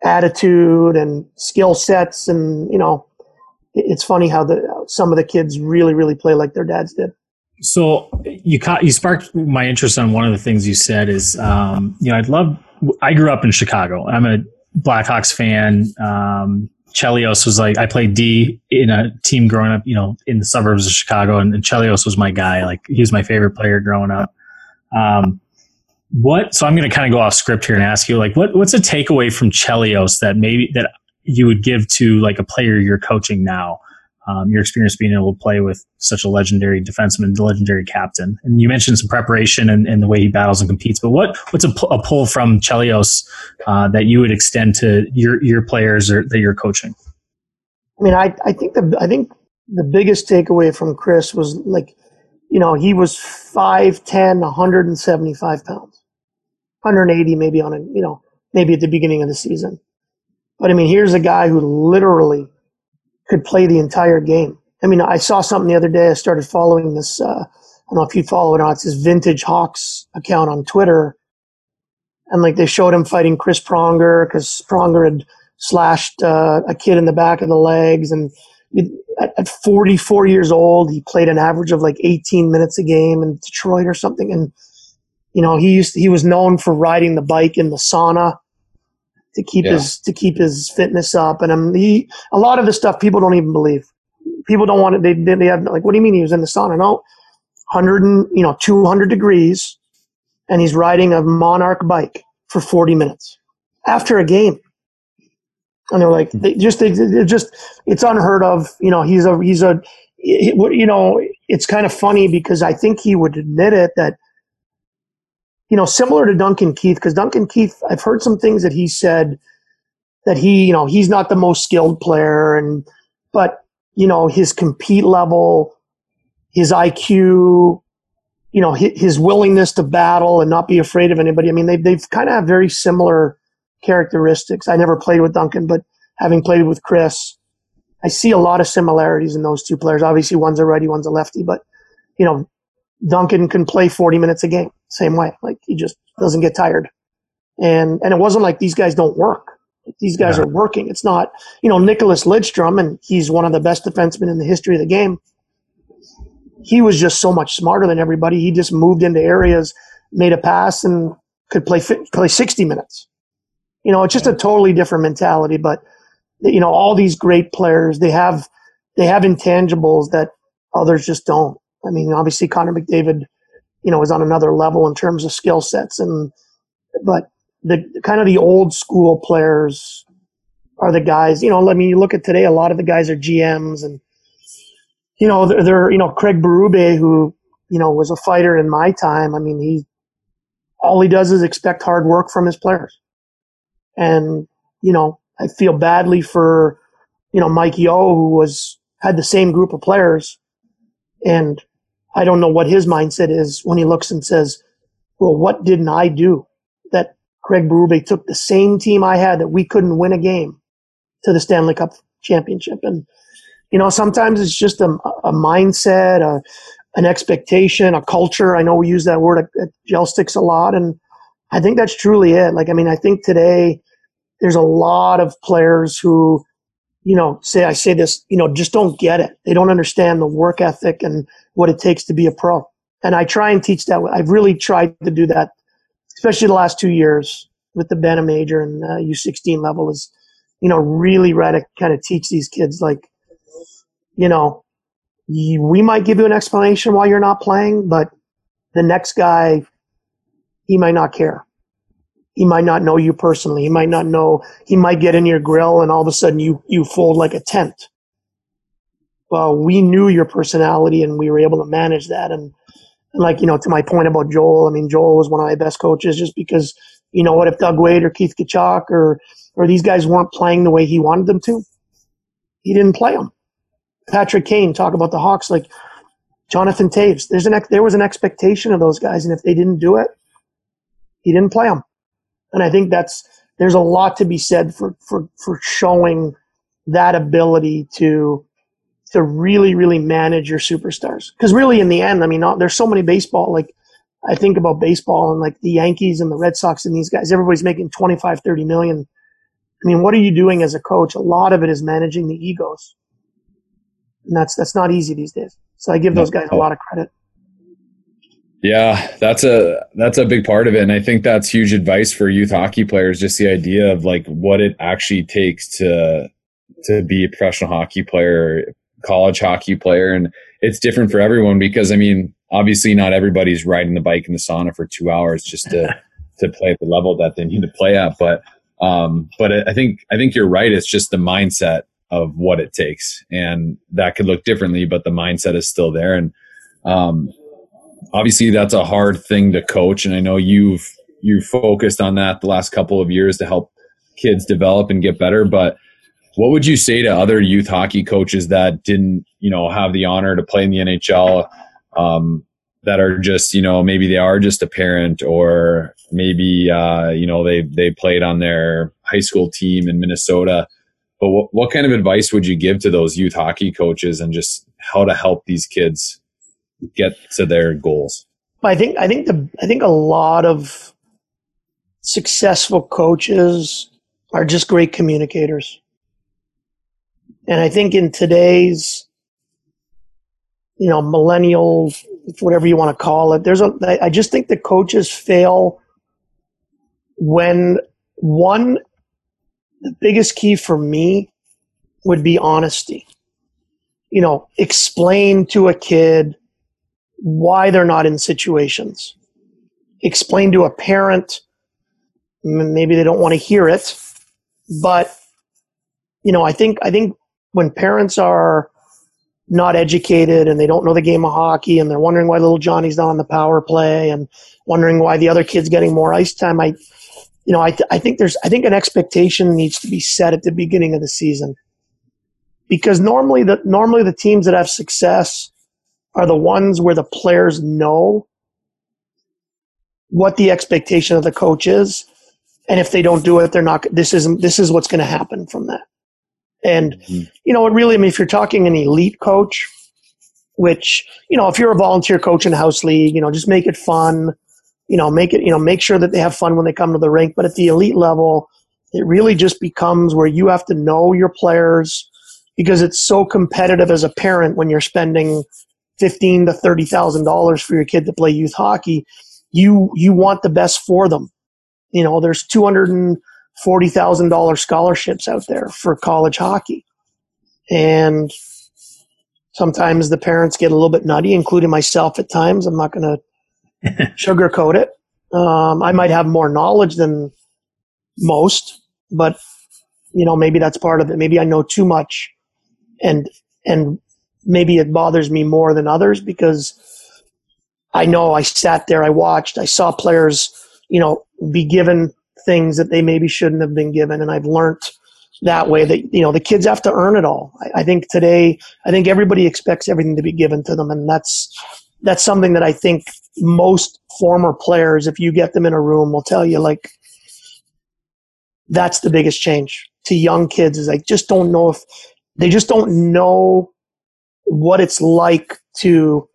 Speaker 4: attitude and skill sets. And you know it's funny how the some of the kids really really play like their dads did.
Speaker 1: So you caught you sparked my interest on one of the things you said is um, you know i'd love i grew up in chicago. I'm a blackhawks fan. Um, Chelios was like I played D in a team growing up, you know, in the suburbs of Chicago, and, and Chelios was my guy. Like he was my favorite player growing up. Um, what? So I'm going to kind of go off script here and ask you, like, what what's a takeaway from Chelios that maybe that you would give to like a player you're coaching now? Um, your experience being able to play with such a legendary defenseman, legendary captain. And you mentioned some preparation and, and the way he battles and competes. But what what's a, a pull from Chelios uh, that you would extend to your your players or that you're coaching?
Speaker 4: I mean, I I think the I think the biggest takeaway from Chris was like, you know, he was 5'10", 175 pounds, 180 maybe on a you know maybe at the beginning of the season. But I mean, here's a guy who literally could play the entire game. I mean, I saw something the other day. I started following this. Uh, I don't know if you follow it or not. It's this Vintage Hawks account on Twitter, and like they showed him fighting Chris Pronger because Pronger had slashed uh, a kid in the back of the legs, and at, at 44 years old, he played an average of like 18 minutes a game in Detroit or something, and you know he used to, he was known for riding the bike in the sauna to keep yeah. his to keep his fitness up. And um, he a lot of the stuff people don't even believe. People don't want it. They they have like, what do you mean he was in the sauna? No, hundred and you know two hundred degrees, and he's riding a Monark bike for forty minutes after a game. And they're like, they just they, just it's unheard of. You know, he's a he's a you know it's kind of funny because I think he would admit it that you know, similar to Duncan Keith, because Duncan Keith, I've heard some things that he said that he, you know, he's not the most skilled player, and but you know, his compete level, his IQ, you know, his, his willingness to battle and not be afraid of anybody. I mean, they, they've kind of have very similar characteristics. I never played with Duncan, but having played with Chris, I see a lot of similarities in those two players. Obviously, one's a righty, one's a lefty, but you know, Duncan can play 40 minutes a game, same way. Like he just doesn't get tired. And and it wasn't like these guys don't work. These guys yeah. are working. It's not, you know, Nicklas Lidstrom, and he's one of the best defensemen in the history of the game. He was just so much smarter than everybody. He just moved into areas, made a pass, and could play play 60 minutes. You know, it's just a totally different mentality. But you know, all these great players, they have they have intangibles that others just don't. I mean, obviously Connor McDavid, you know, is on another level in terms of skill sets, and but the kind of the old school players are the guys. You know, I mean, you look at today, a lot of the guys are GMs, and you know, they're, they're you know Craig Berube, who you know was a fighter in my time. I mean, he all he does is expect hard work from his players, and you know, I feel badly for you know Mike Yeo, who was had the same group of players, and I don't know what his mindset is when he looks and says, "Well, what didn't I do that Craig Berube took the same team I had that we couldn't win a game to the Stanley Cup championship?" And you know, sometimes it's just a, a mindset, a, an expectation, a culture. I know we use that word at, at Gel Sticks a lot, and I think that's truly it. Like, I mean, I think today there's a lot of players who you know, say I say this, you know, just don't get it. They don't understand the work ethic and what it takes to be a pro. And I try and teach that. I've really tried to do that, especially the last two years with the Bantam Major and uh, U16 level is, you know, really try to kind of teach these kids like, you know, we might give you an explanation while you're not playing, but the next guy, he might not care. He might not know you personally. He might not know. He might get in your grill, and all of a sudden you you fold like a tent. Well, we knew your personality, and we were able to manage that. And, and like you know, to my point about Joel, I mean, Joel was one of my best coaches just because you know what if Doug Weight or Keith Tkachuk or or these guys weren't playing the way he wanted them to, he didn't play them. Patrick Kane talk about the Hawks like Jonathan Toews. There's an there was an expectation of those guys, and if they didn't do it, he didn't play them. And I think that's there's a lot to be said for for for showing that ability to to really really manage your superstars. Because really, in the end, I mean, there's so many baseball. Like I think about baseball and like the Yankees and the Red Sox and these guys. Everybody's making 25, 30 million. I mean, what are you doing as a coach? A lot of it is managing the egos, and that's that's not easy these days. So I give those guys a oh. lot of credit.
Speaker 2: Yeah, that's a that's a big part of it, and I think that's huge advice for youth hockey players. Just the idea of like what it actually takes to to be a professional hockey player, college hockey player, and it's different for everyone because I mean, obviously, not everybody's riding the bike in the sauna for two hours just to to play at the level that they need to play at. But um, but I think I think you're right. It's just the mindset of what it takes, and that could look differently, but the mindset is still there, and um, obviously that's a hard thing to coach and i know you've you focused on that the last couple of years to help kids develop and get better but what would you say to other youth hockey coaches that didn't you know have the honor to play in the nhl um, that are just you know maybe they are just a parent or maybe uh, you know they they played on their high school team in minnesota? But what, what kind of advice would you give to those youth hockey coaches and just how to help these kids get to their goals?
Speaker 4: I think I think the I think a lot of successful coaches are just great communicators. And I think in today's you know millennials whatever you want to call it there's a I just think the coaches fail when one the biggest key for me would be honesty. You know, explain to a kid why they're not in situations. Explain to a parent, maybe they don't want to hear it, but you know, I think I think when parents are not educated and they don't know the game of hockey and they're wondering why little Johnny's not on the power play and wondering why the other kid's getting more ice time, I you know, I, th- I think there's I think an expectation needs to be set at the beginning of the season. because normally the normally the teams that have success are the ones where the players know what the expectation of the coach is. And if they don't do it they're not this isn't this is what's going to happen from that. And mm-hmm. you know it really i mean if you're talking an elite coach which you know if you're a volunteer coach in house league you know just make it fun. You know make it you know make sure that they have fun when they come to the rink. But at the elite level it really just becomes where you have to know your players because it's so competitive as a parent when you're spending fifteen to thirty thousand dollars for your kid to play youth hockey. You you want the best for them. You know, there's two hundred and forty thousand dollar scholarships out there for college hockey, and sometimes the parents get a little bit nutty, including myself at times. I'm not going to sugarcoat it. Um, I might have more knowledge than most, but you know, maybe that's part of it. Maybe I know too much and and maybe it bothers me more than others because I know I sat there, I watched, I saw players, you know, be given things that they maybe shouldn't have been given, and I've learned that way that you know the kids have to earn it all. I, I think today, I think everybody expects everything to be given to them, and that's that's something that I think most former players, if you get them in a room, will tell you like that's the biggest change to young kids is I just don't know if they just don't know what it's like to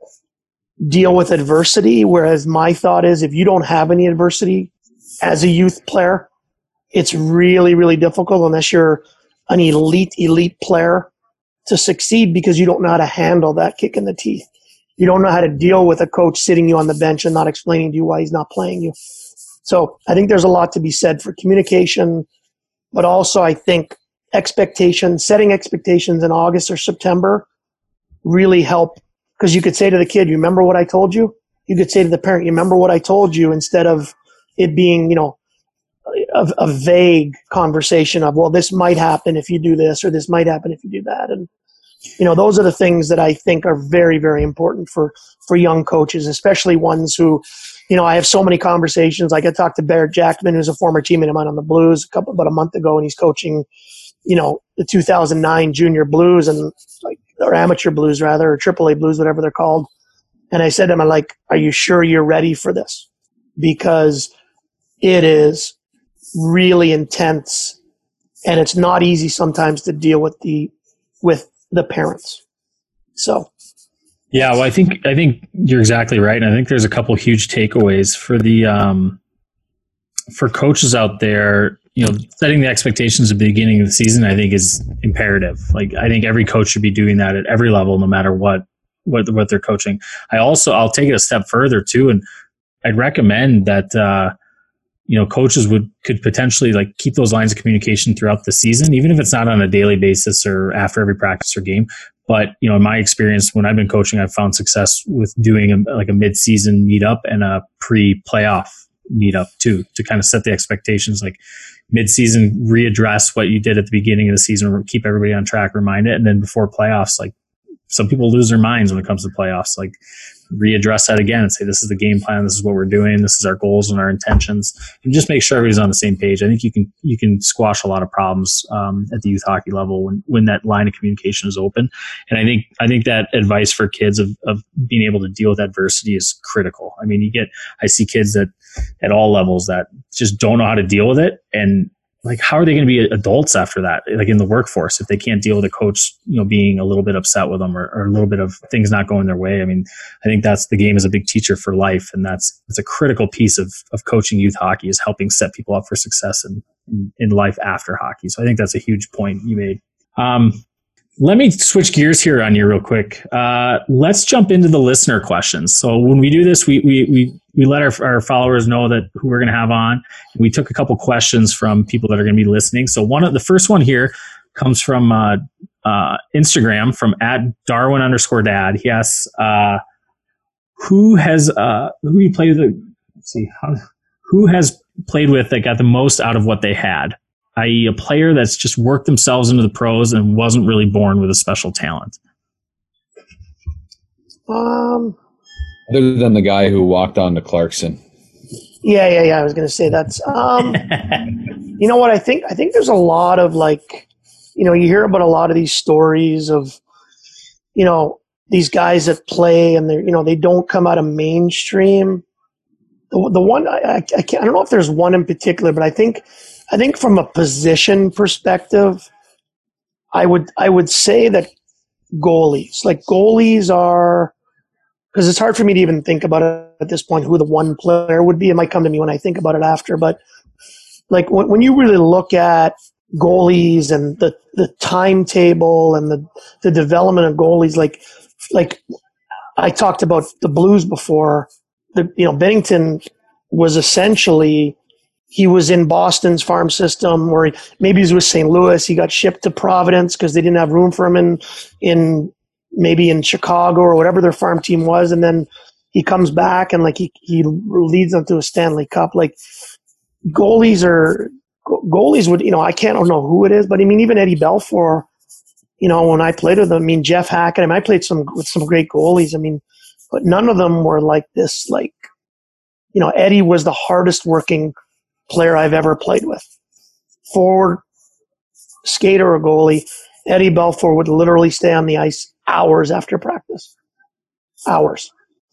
Speaker 4: deal with adversity. Whereas my thought is if you don't have any adversity as a youth player, it's really, really difficult unless you're an elite, elite player to succeed because you don't know how to handle that kick in the teeth. You don't know how to deal with a coach sitting you on the bench and not explaining to you why he's not playing you. So I think there's a lot to be said for communication, but also I think expectations, setting expectations in August or September really help because you could say to the kid, you remember what I told you? You could say to the parent, you remember what I told you instead of it being, you know, a, a vague conversation of, well, this might happen if you do this or this might happen if you do that. And, you know, those are the things that I think are very, very important for, for young coaches, especially ones who, you know, I have so many conversations. Like I talked to Barrett Jackman, who's a former teammate of mine on the Blues a couple, about a month ago, and he's coaching you know, the 2009 junior blues and like, or amateur blues rather, or AAA blues, whatever they're called. And I said to him, I'm like, are you sure you're ready for this? Because it is really intense and it's not easy sometimes to deal with the, with the parents. So.
Speaker 1: Yeah, well, I think I think you're exactly right, and I think there's a couple huge takeaways for the um, for coaches out there you know, setting the expectations at the beginning of the season, I think is imperative. Like, I think every coach should be doing that at every level, no matter what, what, what they're coaching. I also, I'll take it a step further too. And I'd recommend that, uh, you know, coaches would, could potentially like keep those lines of communication throughout the season, even if it's not on a daily basis or after every practice or game. But, you know, in my experience, when I've been coaching, I've found success with doing a, like a mid-season meetup and a pre-playoff meetup too, to kind of set the expectations. Like, midseason readdress what you did at the beginning of the season, keep everybody on track, remind it, and then before playoffs, like some people lose their minds when it comes to playoffs. Like readdress that again and say, this is the game plan. This is what we're doing. This is our goals and our intentions and just make sure everybody's on the same page. I think you can, you can squash a lot of problems, um, at the youth hockey level when, when that line of communication is open. And I think, I think that advice for kids of, of being able to deal with adversity is critical. I mean, you get, I see kids that at all levels that just don't know how to deal with it and like how are they going to be adults after that like in the workforce if they can't deal with a coach you know being a little bit upset with them or, or, a little bit of things not going their way? I mean i think that's the game is a big teacher for life and that's it's a critical piece of of coaching youth hockey is helping set people up for success in, in, in life after hockey. So i think that's a huge point you made. Um, let me switch gears here on you real quick. Uh, let's jump into the listener questions. So when we do this, we we we, we let our, our followers know that who we're going to have on. We took a couple questions from people that are going to be listening. So one of the first one here comes from uh, uh, Instagram from at Darwin underscore Dad. He asks, uh, "Who has uh, who you played with? Let's see how who has played with that got the most out of what they had." i.e., a player that's just worked themselves into the pros and wasn't really born with a special talent?
Speaker 4: Um,
Speaker 2: other than the guy who walked on to Clarkson.
Speaker 4: Yeah, yeah, yeah. I was going to say that's. Um, you know what? I think I think there's a lot of like you know, you hear about a lot of these stories of, you know, these guys that play and they're, you know they don't come out of mainstream. The, the one I, I, can't, I don't know if there's one in particular, but I think I think from a position perspective, I would I would say that goalies like goalies are because it's hard for me to even think about it at this point who the one player would be. It might come to me when I think about it after, but like when, when you really look at goalies and the, the timetable and the, the development of goalies, like like I talked about the Blues before. The you know Binnington was essentially he was in Boston's farm system, or maybe he was with St. Louis. He got shipped to Providence because they didn't have room for him in in maybe in Chicago or whatever their farm team was, and then he comes back and like he he leads them to a Stanley Cup. Like goalies are goalies would you know I can't I don't know who it is, but I mean even Eddie Belfour you know, when I played with them, I mean, Jeff Hackett, I, mean, I played some with some great goalies. I mean, but none of them were like this, like, you know, Eddie was the hardest working player I've ever played with. Forward, skater, or goalie, Eddie Belfour would literally stay on the ice hours after practice. Hours.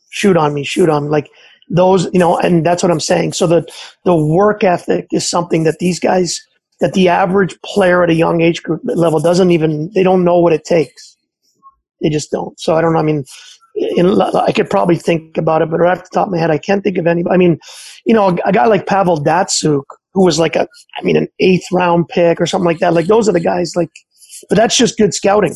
Speaker 4: Shoot on me, shoot on me. Like those, you know, and that's what I'm saying. So the, the work ethic is something that these guys that the average player at a young age group level doesn't even they don't know what it takes. They just don't. So I don't know. I mean, in, I could probably think about it, but right off the top of my head, I can't think of any. I mean, you know, a, a guy like Pavel Datsyuk, who was like a, I mean, an eighth round pick or something like that. Like those are the guys. Like, but that's just good scouting.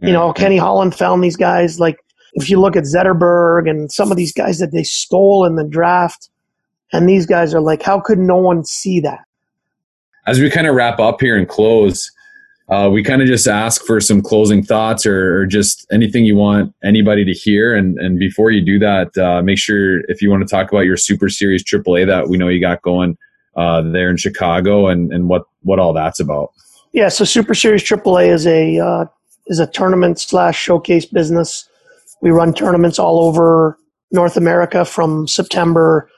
Speaker 4: You know, mm-hmm. Kenny Holland found these guys. Like, if you look at Zetterberg and some of these guys that they stole in the draft, and these guys are like, how could no one see that?
Speaker 2: as we kind of wrap up here and close, uh, we kind of just ask for some closing thoughts or, or, just anything you want anybody to hear. And, and before you do that, uh, make sure if you want to talk about your Super Series AAA that we know you got going uh, there in Chicago and, and what, what all that's about.
Speaker 4: Yeah, so Super Series AAA is a uh, is a tournament slash showcase business. We run tournaments all over North America from September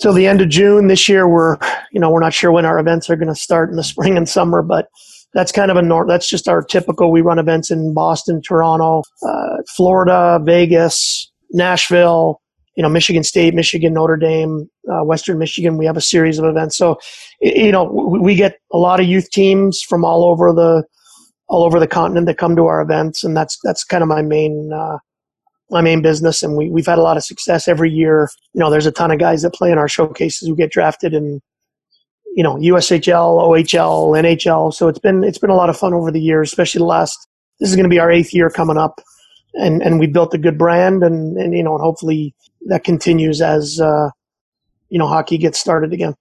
Speaker 4: till the end of June. This year, we're you know we're not sure when our events are going to start in the spring and summer, but that's kind of a norm. That's just our typical. We run events in Boston, Toronto, uh, Florida, Vegas, Nashville. You know, Michigan State, Michigan, Notre Dame, uh, Western Michigan. We have a series of events. So, you know, we get a lot of youth teams from all over the all over the continent that come to our events, and that's that's kind of my main uh, my main business, and we, we've had a lot of success every year. You know, there's a ton of guys that play in our showcases who get drafted in, you know, USHL, OHL, NHL. So it's been it's been a lot of fun over the years, especially the last. This is going to be our eighth year coming up, and and we built a good brand, and and you know, and hopefully that continues as uh, you know hockey gets started again.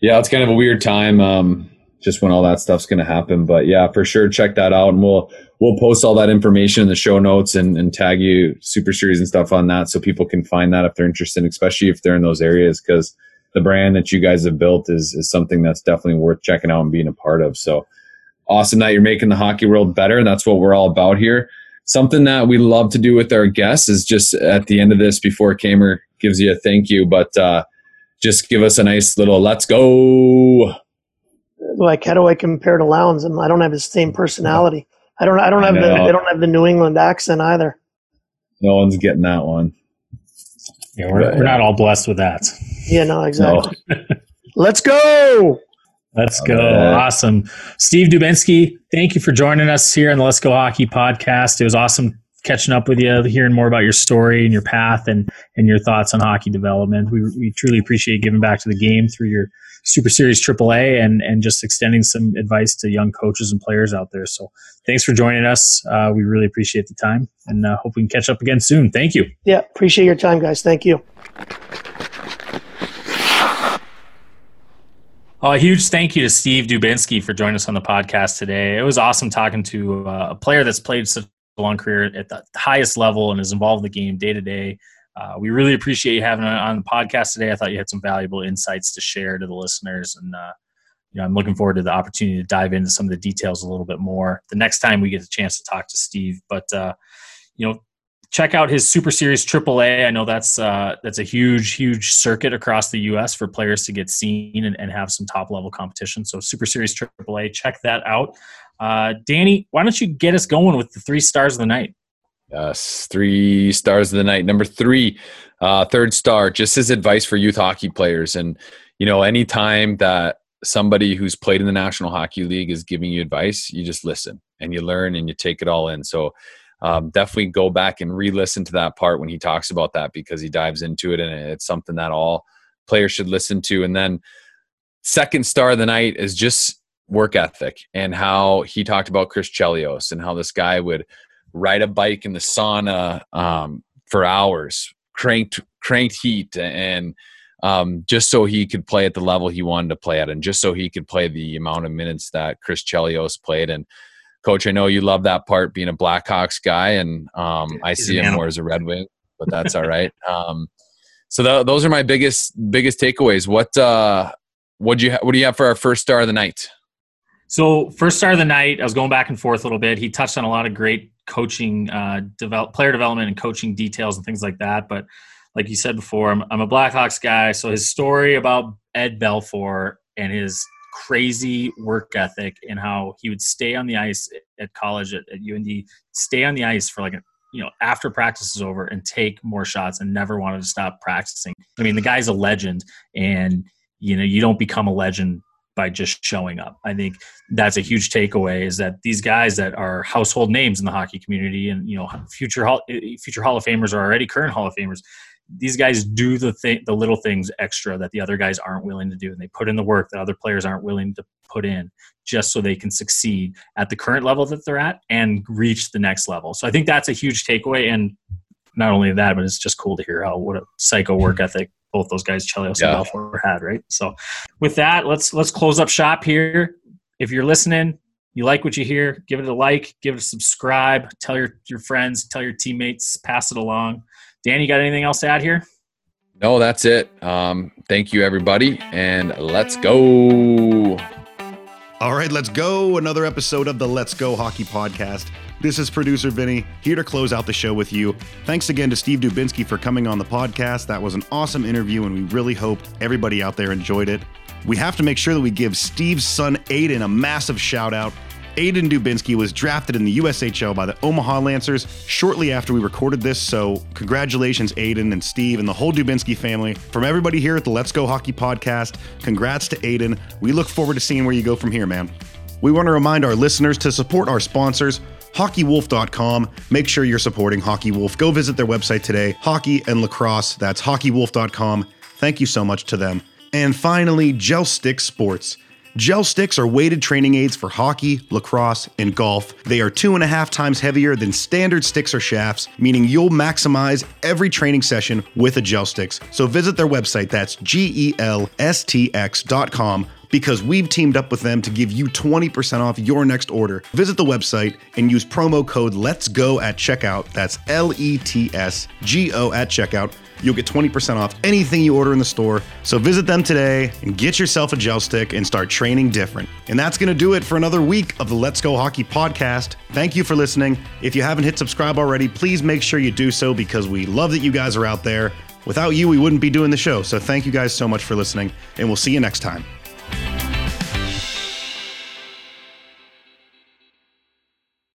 Speaker 2: Yeah, it's kind of a weird time. Um, just when all that stuff's going to happen. But yeah, for sure, check that out, and we'll we'll post all that information in the show notes and, and tag you Super Series and stuff on that, so people can find that if they're interested, especially if they're in those areas, because the brand that you guys have built is is something that's definitely worth checking out and being a part of. So awesome that you're making the hockey world better, and that's what we're all about here. Something that we love to do with our guests is just at the end of this, before Kamer gives you a thank you, but uh, just give us a nice little let's go
Speaker 4: like how do I compare to Lowndes? And I don't have his same personality. I don't. I don't have I the. They don't have the New England accent either.
Speaker 2: No one's getting that one.
Speaker 1: Yeah, we're, but, we're not all blessed with that.
Speaker 4: Yeah, no, exactly. No. Let's go.
Speaker 1: Let's go. Awesome. Steve Dubinsky, thank you for joining us here on the Let's Go Hockey podcast. It was awesome catching up with you, hearing more about your story and your path and, and your thoughts on hockey development. We, we truly appreciate giving back to the game through your Super Series AAA and and just extending some advice to young coaches and players out there. So thanks for joining us. Uh, we really appreciate the time and uh, hope we can catch up again soon. Thank you.
Speaker 4: Yeah, appreciate your time, guys. Thank you.
Speaker 1: a huge thank you to Steve Dubinsky for joining us on the podcast today. It was awesome talking to uh, a player that's played such a long career at the highest level and is involved in the game day to day. Uh, we really appreciate you having on the podcast today. I thought you had some valuable insights to share to the listeners, and uh, you know, I'm looking forward to the opportunity to dive into some of the details a little bit more the next time we get the chance to talk to Steve. But uh, you know, check out his Super Series AAA. I know that's uh, that's a huge, huge circuit across the U.S. for players to get seen and, and have some top level competition. So Super Series AAA, check that out. Uh, Danny, why don't you get us going with the three stars of the night?
Speaker 2: Yes, three stars of the night. Number three, uh, third star, just his advice for youth hockey players. And, you know, anytime that somebody who's played in the National Hockey League is giving you advice, you just listen and you learn and you take it all in. So um, definitely go back and re-listen to that part when he talks about that because he dives into it and it's something that all players should listen to. And then second star of the night is just work ethic and how he talked about Chris Chelios and how this guy would ride a bike in the sauna um, for hours, cranked cranked heat and um, just so he could play at the level he wanted to play at, and just so he could play the amount of minutes that Chris Chelios played. And coach, I know you love that part, being a Blackhawks guy, and um, I see him more as a Red Wing, but that's all right. Um, so th- those are my biggest biggest takeaways. What uh, what do you ha- what do you have for our first star of the night?
Speaker 1: So first star of the night, I was going back and forth a little bit. He touched on a lot of great coaching, uh, develop player development and coaching details and things like that, but like you said before, I'm, I'm a Blackhawks guy. So his story about Ed Belfour and his crazy work ethic and how he would stay on the ice at college at, at UND, stay on the ice for like a, you know, after practice is over and take more shots and never wanted to stop practicing. I mean, the guy's a legend and, you know, you don't become a legend by just showing up. I think that's a huge takeaway is that these guys that are household names in the hockey community and, you know, future, hall, eh, future Hall of Famers are already current Hall of Famers these guys do the thing, the little things extra that the other guys aren't willing to do, and they put in the work that other players aren't willing to put in, just so they can succeed at the current level that they're at and reach the next level. So I think that's a huge takeaway, and not only that, but it's just cool to hear how what a psycho work ethic both those guys, Chelios yeah. and Belfour, had. Right. So with that, let's let's close up shop here. If you're listening, you like what you hear, give it a like, give it a subscribe, tell your your friends, tell your teammates, pass it along. Danny, got anything else to add here?
Speaker 2: No, that's it. Um, thank you, everybody, and let's go.
Speaker 3: All right, let's go. Another episode of the Let's Go Hockey Podcast. This is producer Vinny here to close out the show with you. Thanks again to Steve Dubinsky for coming on the podcast. That was an awesome interview, and we really hope everybody out there enjoyed it. We have to make sure that we give Steve's son Aiden a massive shout out. Aiden Dubinsky was drafted in the USHL by the Omaha Lancers shortly after we recorded this, so congratulations, Aiden and Steve and the whole Dubinsky family. From everybody here at the Let's Go Hockey podcast, congrats to Aiden. We look forward to seeing where you go from here, man. We want to remind our listeners to support our sponsors, hockeywolf.com. Make sure you're supporting Hockey Wolf. Go visit their website today, hockey and lacrosse. That's hockeywolf.com. Thank you so much to them. And finally, Gel Stick Sports. Gel sticks are weighted training aids for hockey, lacrosse, and golf. They are two and a half times heavier than standard sticks or shafts, meaning you'll maximize every training session with a gel sticks. So visit their website, that's G E L S T X.com because we've teamed up with them to give you 20% off your next order. Visit the website and use promo code Let's Go at checkout. That's L E T S G O at checkout You'll get 20% off anything you order in the store. So visit them today and get yourself a gel stick and start training different. And that's going to do it for another week of the Let's Go Hockey podcast. Thank you for listening. If you haven't hit subscribe already, please make sure you do so because we love that you guys are out there. Without you, we wouldn't be doing the show. So thank you guys so much for listening, and we'll see you next time.